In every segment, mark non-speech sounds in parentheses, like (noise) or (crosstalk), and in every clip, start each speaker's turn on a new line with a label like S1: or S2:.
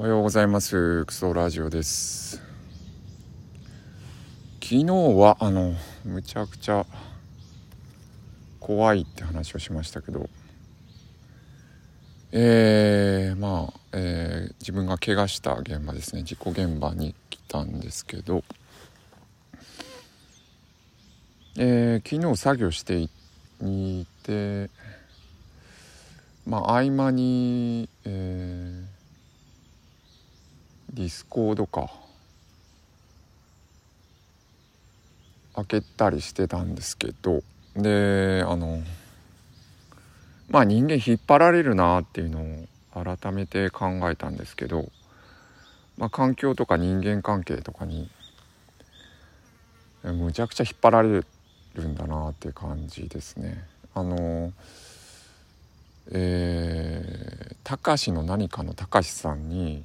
S1: おはようございます。クソラジオです。昨日はあのむちゃくちゃ怖いって話をしましたけどえー、まあ、えー、自分が怪我した現場ですね。事故現場に来たんですけどえー、昨日作業していてまあ合間に、えー、ディスコードか。開けたりしてたんですけど。であのまあ人間引っ張られるなっていうのを改めて考えたんですけど、まあ、環境とか人間関係とかにむちゃくちゃ引っ張られるんだなっていう感じですね。あのえー、たしの何かのたかしさんに、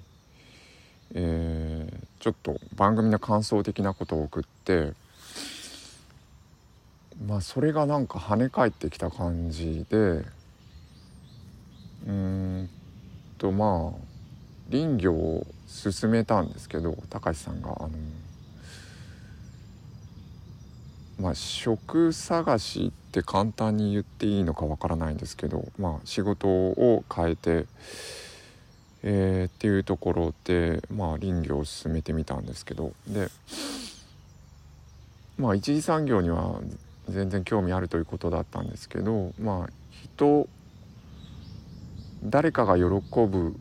S1: えー、ちょっと番組の感想的なことを送ってまあそれがなんか跳ね返ってきた感じでうんとまあ林業を進めたんですけどたかしさんがあのまあ、職探しって簡単に言っていいのかわからないんですけど、まあ、仕事を変えて、えー、っていうところで、まあ、林業を進めてみたんですけどでまあ一次産業には全然興味あるということだったんですけどまあ人誰かが喜ぶ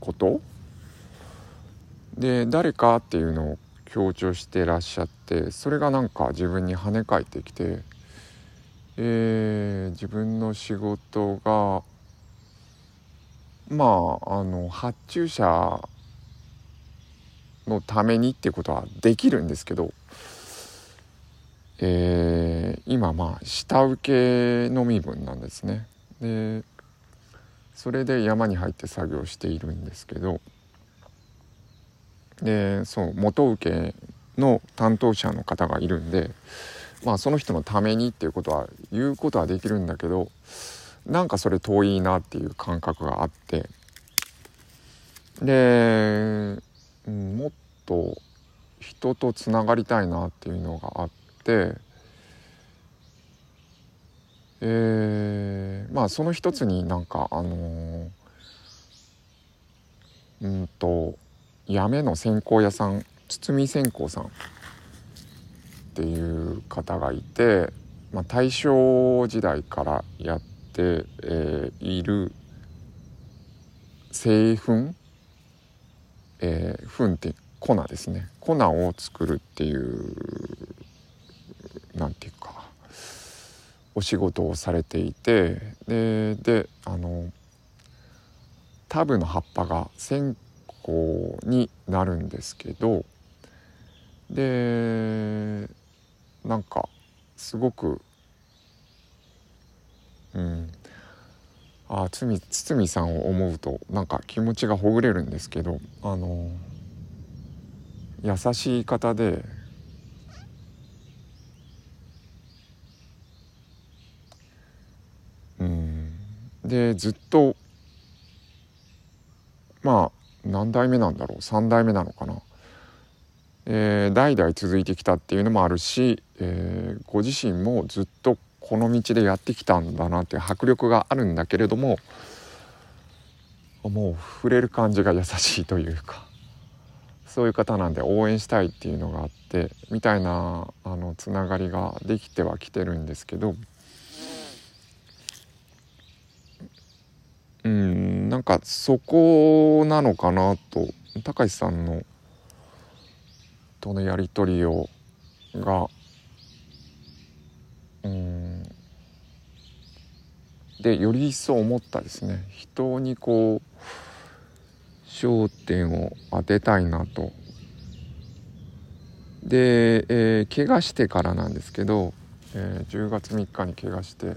S1: ことで誰かっていうのを強調してらっしゃってそれがなんか自分に跳ね返ってきて、えー、自分の仕事がまああの発注者のためにっていうことはできるんですけど、えー、今まあ下請けの身分なんですね。でそれで山に入って作業しているんですけどでそう元請けの担当者の方がいるんでまあその人のためにっていうことは言うことはできるんだけどなんかそれ遠いなっていう感覚があって。で、もっと人とつながりたいなっていうのがあって。えー、まあその一つになんかあのー、うんと八女の線香屋さん堤線香さんっていう方がいて、まあ、大正時代からやって、えー、いる製粉、えー、粉って粉ですね。粉を作るっていうなんていうかお仕事をされていてでであのタブの葉っぱが線香になるんですけどでなんかすごくうん。あ堤堤さんを思うとなんか気持ちがほぐれるんですけどあの優しい方でうん。でずっとまあ何代目なんだろう？3代目なのかな、えー、代々続いてきたっていうのもあるし、えー、ご自身もずっとこの道でやってきたんだなっていう迫力があるんだけれどももう触れる感じが優しいというかそういう方なんで応援したいっていうのがあってみたいなあのつながりができてはきてるんですけどうんなんかそこなのかなと高橋さんのとのやり取りをがうんでより一層思ったですね。人にこう焦点を当てたいなと。で、えー、怪我してからなんですけど、えー、10月3日に怪我して。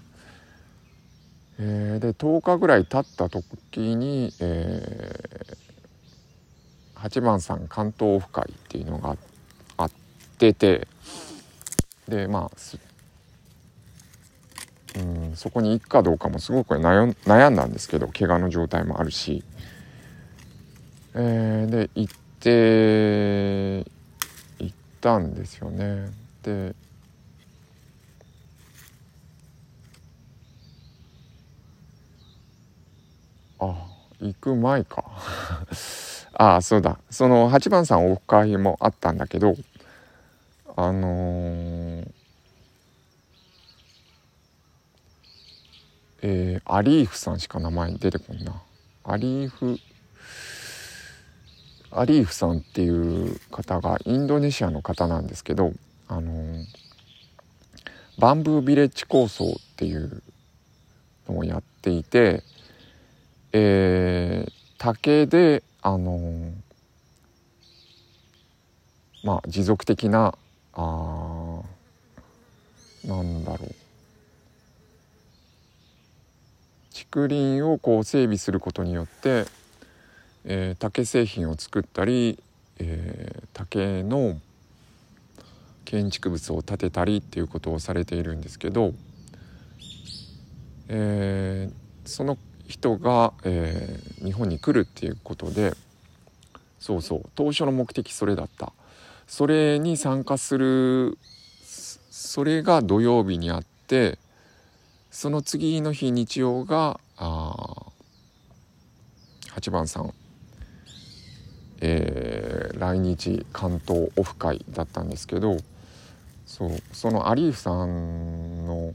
S1: えー、で10日ぐらい経った時に、えー、八番さん関東オフ会っていうのがあっててでまあうん、そこに行くかどうかもすごく悩んだんですけど怪我の状態もあるし、えー、で行って行ったんですよね。であ行く前か。(laughs) ああそうだ。その8番さんオフ会もあったんだけどあのー、えー、アリーフさんしか名前出てこんな。アリーフアリーフさんっていう方がインドネシアの方なんですけどあのー、バンブービレッジ構想っていうのをやっていて、えー、竹であのー、まあ持続的なあなんだろう。竹林をこう整備することによって、えー、竹製品を作ったり、えー、竹の建築物を建てたりっていうことをされているんですけど、えー、その人が、えー、日本に来るっていうことでそうそう当初の目的それだった。それに参加するそれが土曜日にあってその次の日日曜があ8番さん、えー、来日関東オフ会だったんですけどそうそのアリーフさんの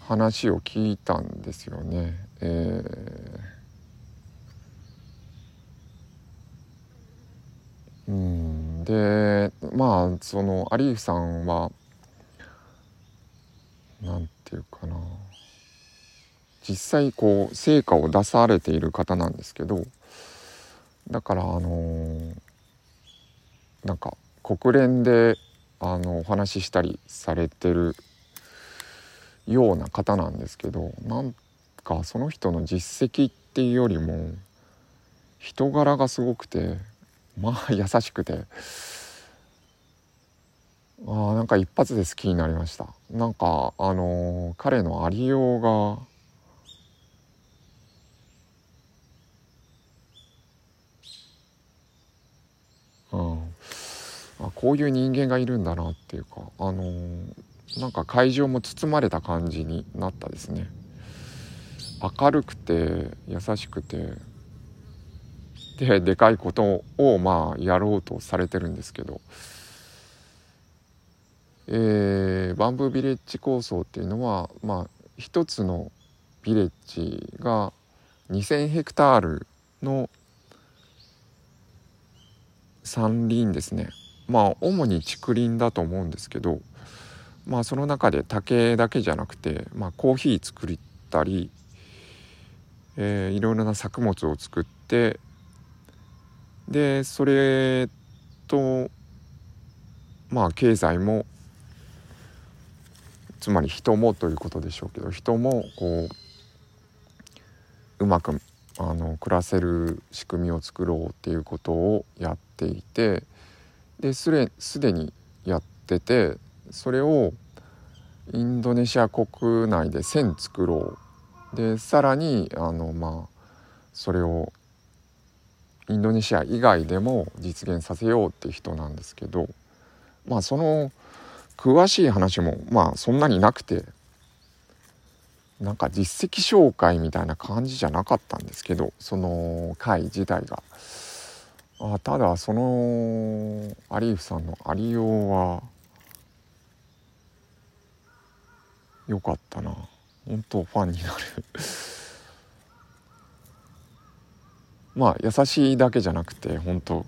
S1: 話を聞いたんですよね。えー、うんでまあそのアリーフさんは何て言うかな。実際こう成果を出されている方なんですけどだからあのー、なんか国連であのお話ししたりされてるような方なんですけどなんかその人の実績っていうよりも人柄がすごくてまあ (laughs) 優しくてあなんか一発で好きになりました。なんかあのー、彼のありようがうんあこういう人間がいるんだなっていうかあのー、なんか会場も包まれた感じになったですね。明るくて優しくてででかいことをまあやろうとされてるんですけど、えー、バンブービレッジ構想っていうのはまあ一つのビレッジが2,000ヘクタールの山林ですね。まあ主に竹林だと思うんですけどまあその中で竹だけじゃなくて、まあ、コーヒー作ったり、えー、いろいろな作物を作ってでそれとまあ経済もつまり人もということでしょうけど人もこううまくあの暮らせる仕組みを作ろうっていうことをやっていてですでにやっててそれをインドネシア国内で1,000作ろうでさらにあのまあそれをインドネシア以外でも実現させようって人なんですけどまあその詳しい話もまあそんなになくてなんか実績紹介みたいな感じじゃなかったんですけどその会自体が。あただそのアリーフさんのありようは良かったな。本当ファンになる。(laughs) まあ優しいだけじゃなくて本当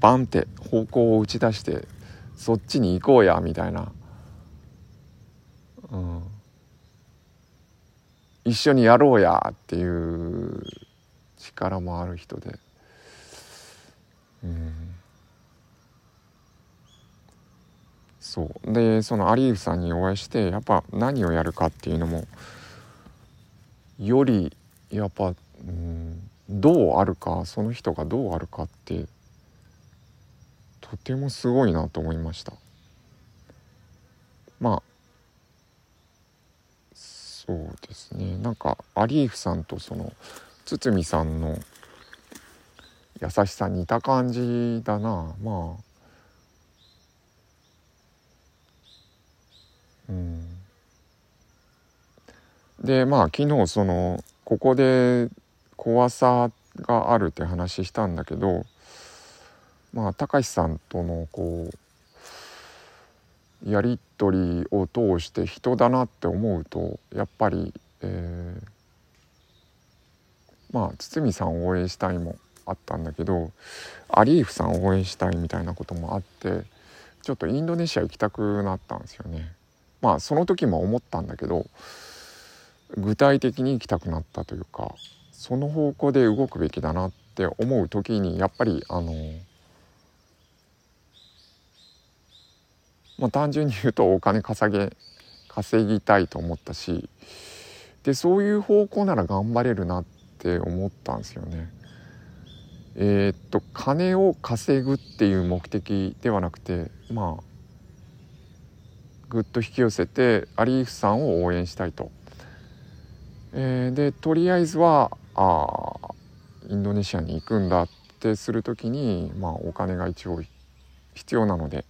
S1: バンって方向を打ち出してそっちに行こうやみたいな、うん、一緒にやろうやっていう力もある人で、うん、そう。でそのアリーフさんにお会いしてやっぱ何をやるかっていうのもよりやっぱ、うん、どうあるかその人がどうあるかってとてもすごいなと思いました。まあそうですね。なんかアリーフさんとその堤さんの優しさ似た感じだな。まあ。うん。でまあ昨日そのここで怖さがあるって話したんだけどまあたしさんとのこうやり取りを通して人だなって思うとやっぱり、えー、まあ堤さんを応援したいもあったんだけどアリーフさんを応援したいみたいなこともあってちょっとインドネシア行きたくなったんですよね。まあその時も思ったんだけど具体的に行きたくなったというかその方向で動くべきだなって思う時にやっぱりあのまあ単純に言うとお金稼げ稼ぎたいと思ったしでそういう方向なら頑張れるなって思ったんですよね。えー、っと金を稼ぐっていう目的ではなくてまあぐっと引き寄せてアリーフさんを応援したいと。えー、でとりあえずはあインドネシアに行くんだってする時に、まあ、お金が一応必要なので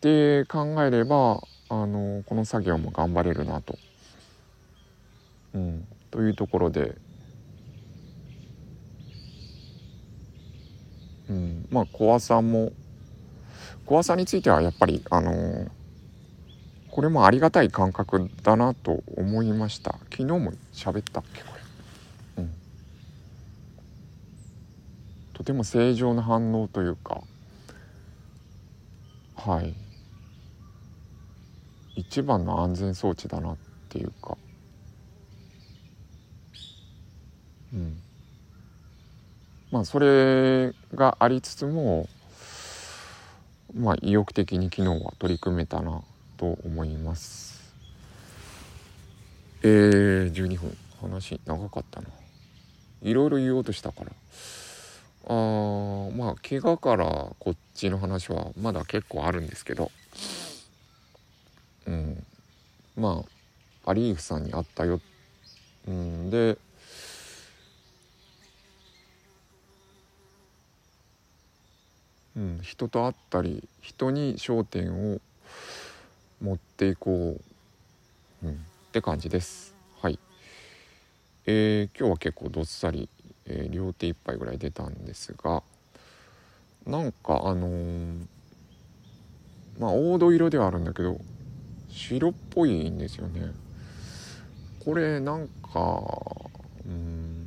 S1: で考えればあのこの作業も頑張れるなと。うん、というところで、うん、まあ怖さも怖さについてはやっぱりあのーこれもありがたい感覚だなと思いました。昨日も喋ったっけこれ、うん、とても正常な反応というかはい。一番の安全装置だなっていうか。うん。まあそれがありつつもまあ意欲的に昨日は取り組めたなと思います。えー、12分。話長かったな。いろいろ言おうとしたから。あーまあ怪我からこっちの話はまだ結構あるんですけど。うん。まあアリーフさんに会ったよ。うん。でうん、人と会ったり人に焦点を持っていこう、うん、って感じです。はい。えー、今日は結構どっさり、えー、両手一杯ぐらい出たんですがなんかあのー、まあ黄土色ではあるんだけど白っぽいんですよね。これなんかうん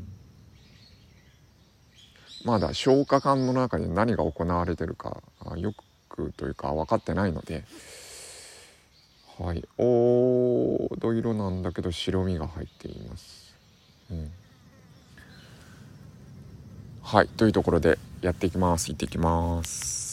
S1: まだ消化管の中で何が行われてるかよくというか分かってないので。はい。黄土色なんだけど白身が入っています、うん、はい。というところでやっていきます。行ってきます。